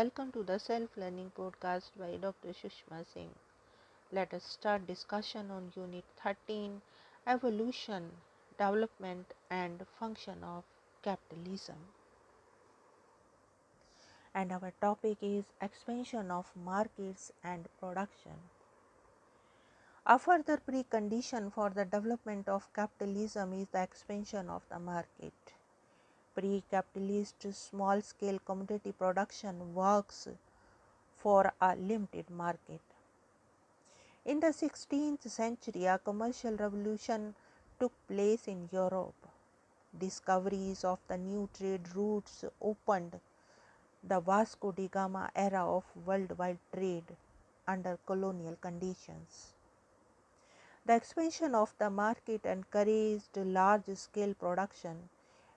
welcome to the Self Learning Podcast by Dr. Sushma Singh. Let us start discussion on Unit 13 Evolution, Development and Function of Capitalism. And our topic is Expansion of Markets and Production. A further precondition for the development of capitalism is the expansion of the market pre-capitalist small-scale commodity production works for a limited market. In the 16th century, a commercial revolution took place in Europe. Discoveries of the new trade routes opened the Vasco da Gama era of worldwide trade under colonial conditions. The expansion of the market encouraged large scale production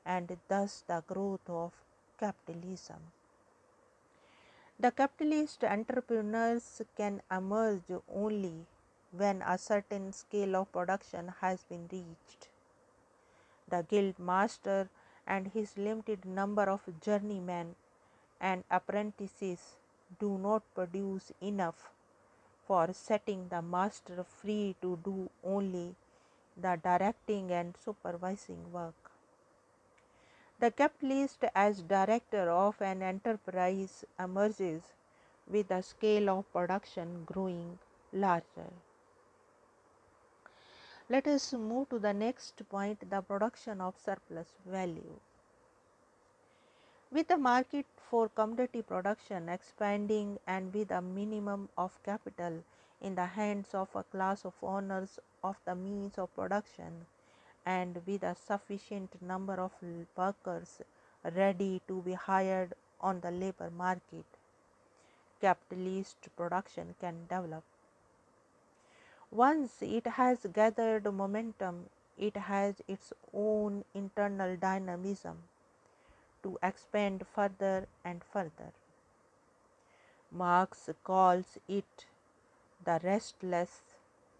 and thus the growth of capitalism. The capitalist entrepreneurs can emerge only when a certain scale of production has been reached. The guild master and his limited number of journeymen and apprentices do not produce enough for setting the master free to do only the directing and supervising work. The capitalist, as director of an enterprise, emerges with the scale of production growing larger. Let us move to the next point the production of surplus value. With the market for commodity production expanding and with a minimum of capital in the hands of a class of owners of the means of production, and with a sufficient number of workers ready to be hired on the labor market, capitalist production can develop. Once it has gathered momentum, it has its own internal dynamism to expand further and further. Marx calls it the restless,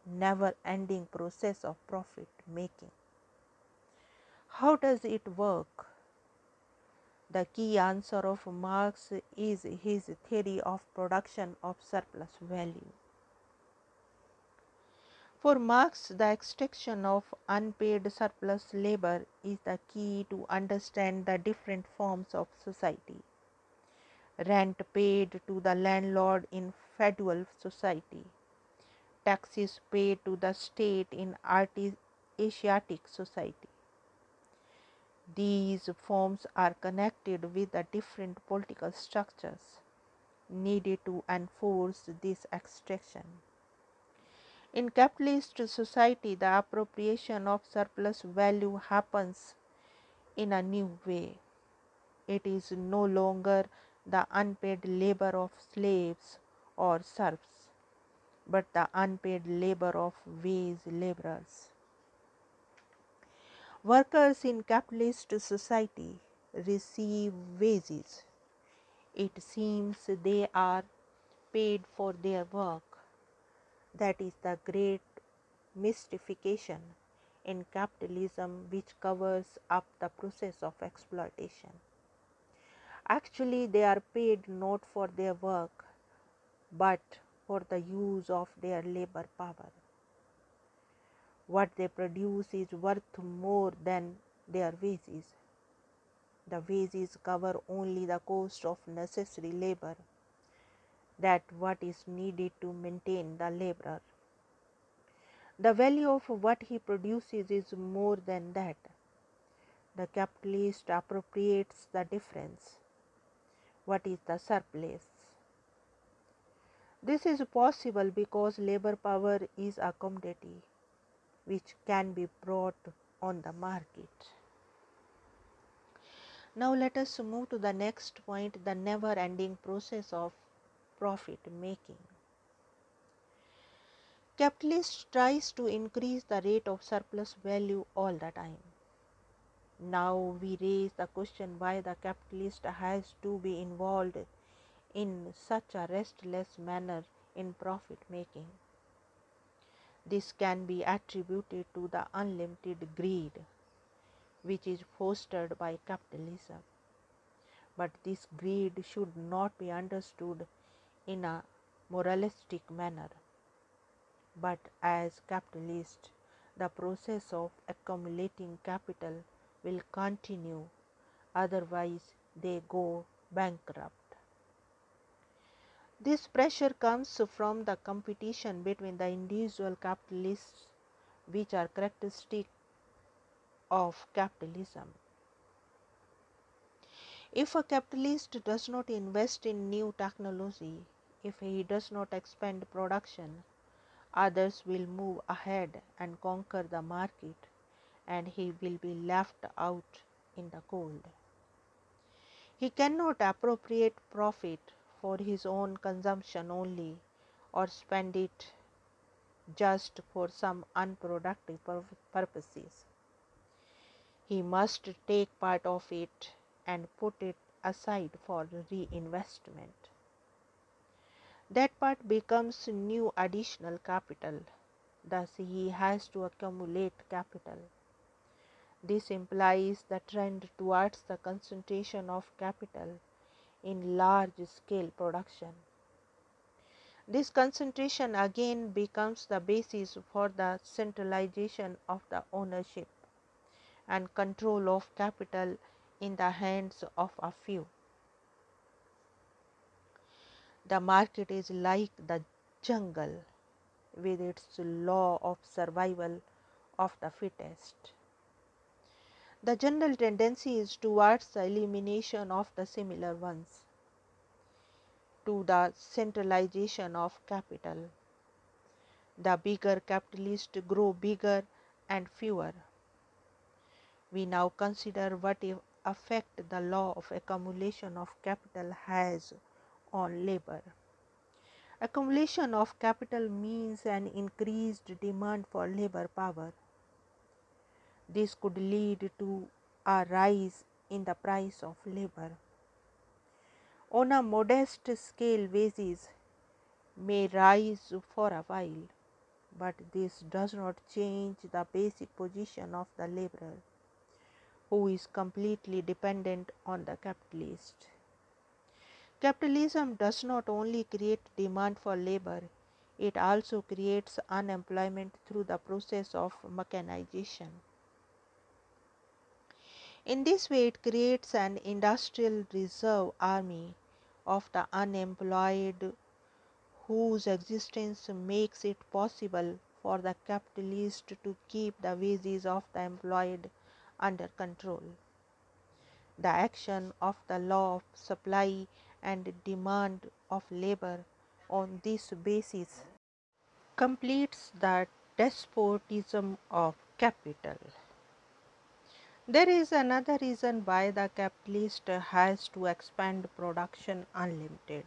never ending process of profit making. How does it work? The key answer of Marx is his theory of production of surplus value. For Marx, the extraction of unpaid surplus labor is the key to understand the different forms of society. Rent paid to the landlord in feudal society, taxes paid to the state in Asiatic society, these forms are connected with the different political structures needed to enforce this extraction. In capitalist society, the appropriation of surplus value happens in a new way. It is no longer the unpaid labor of slaves or serfs, but the unpaid labor of wage laborers. Workers in capitalist society receive wages. It seems they are paid for their work. That is the great mystification in capitalism which covers up the process of exploitation. Actually, they are paid not for their work but for the use of their labor power what they produce is worth more than their wages. The wages cover only the cost of necessary labor, that what is needed to maintain the laborer. The value of what he produces is more than that. The capitalist appropriates the difference. What is the surplus? This is possible because labor power is a commodity which can be brought on the market. Now, let us move to the next point the never ending process of profit making. Capitalist tries to increase the rate of surplus value all the time. Now we raise the question why the capitalist has to be involved in such a restless manner in profit making. This can be attributed to the unlimited greed which is fostered by capitalism. But this greed should not be understood in a moralistic manner, but as capitalist, the process of accumulating capital will continue, otherwise, they go bankrupt. This pressure comes from the competition between the individual capitalists, which are characteristic of capitalism. If a capitalist does not invest in new technology, if he does not expand production, others will move ahead and conquer the market, and he will be left out in the cold. He cannot appropriate profit for his own consumption only or spend it just for some unproductive purposes. He must take part of it and put it aside for reinvestment. That part becomes new additional capital. Thus, he has to accumulate capital. This implies the trend towards the concentration of capital in large scale production. This concentration again becomes the basis for the centralization of the ownership and control of capital in the hands of a few. The market is like the jungle with its law of survival of the fittest. The general tendency is towards the elimination of the similar ones, to the centralization of capital. The bigger capitalists grow bigger and fewer. We now consider what effect the law of accumulation of capital has on labor. Accumulation of capital means an increased demand for labor power. This could lead to a rise in the price of labor. On a modest scale, wages may rise for a while, but this does not change the basic position of the laborer, who is completely dependent on the capitalist. Capitalism does not only create demand for labor, it also creates unemployment through the process of mechanization. In this way, it creates an industrial reserve army of the unemployed whose existence makes it possible for the capitalist to keep the wages of the employed under control. The action of the law of supply and demand of labor on this basis completes the despotism of capital. There is another reason why the capitalist has to expand production unlimited.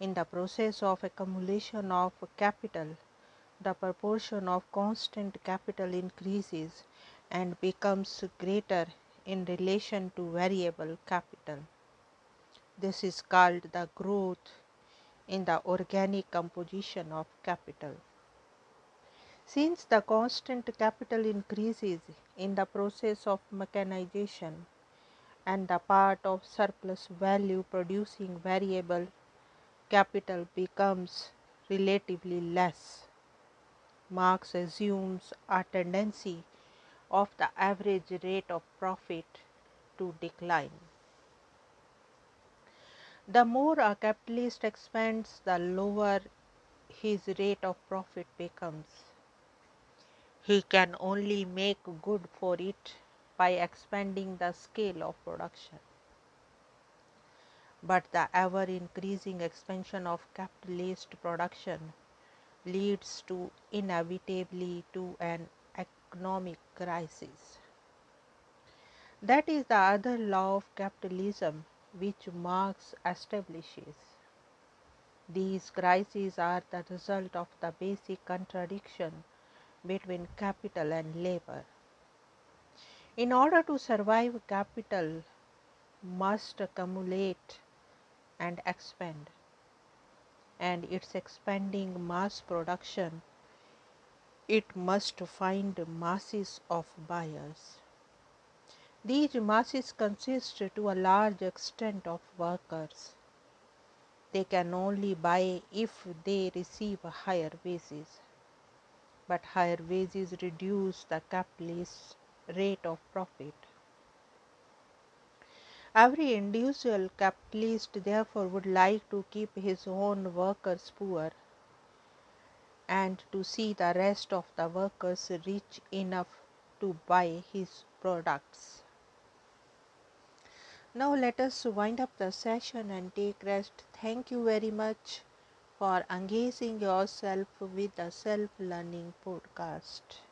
In the process of accumulation of capital, the proportion of constant capital increases and becomes greater in relation to variable capital. This is called the growth in the organic composition of capital. Since the constant capital increases in the process of mechanization and the part of surplus value producing variable capital becomes relatively less, Marx assumes a tendency of the average rate of profit to decline. The more a capitalist expands, the lower his rate of profit becomes. He can only make good for it by expanding the scale of production. But the ever increasing expansion of capitalist production leads to inevitably to an economic crisis. That is the other law of capitalism which Marx establishes. These crises are the result of the basic contradiction between capital and labor. In order to survive, capital must accumulate and expand, and its expanding mass production, it must find masses of buyers. These masses consist to a large extent of workers. They can only buy if they receive higher wages. But higher wages reduce the capitalist's rate of profit. Every individual capitalist therefore would like to keep his own workers poor and to see the rest of the workers rich enough to buy his products. Now let us wind up the session and take rest. Thank you very much for engaging yourself with the self learning podcast.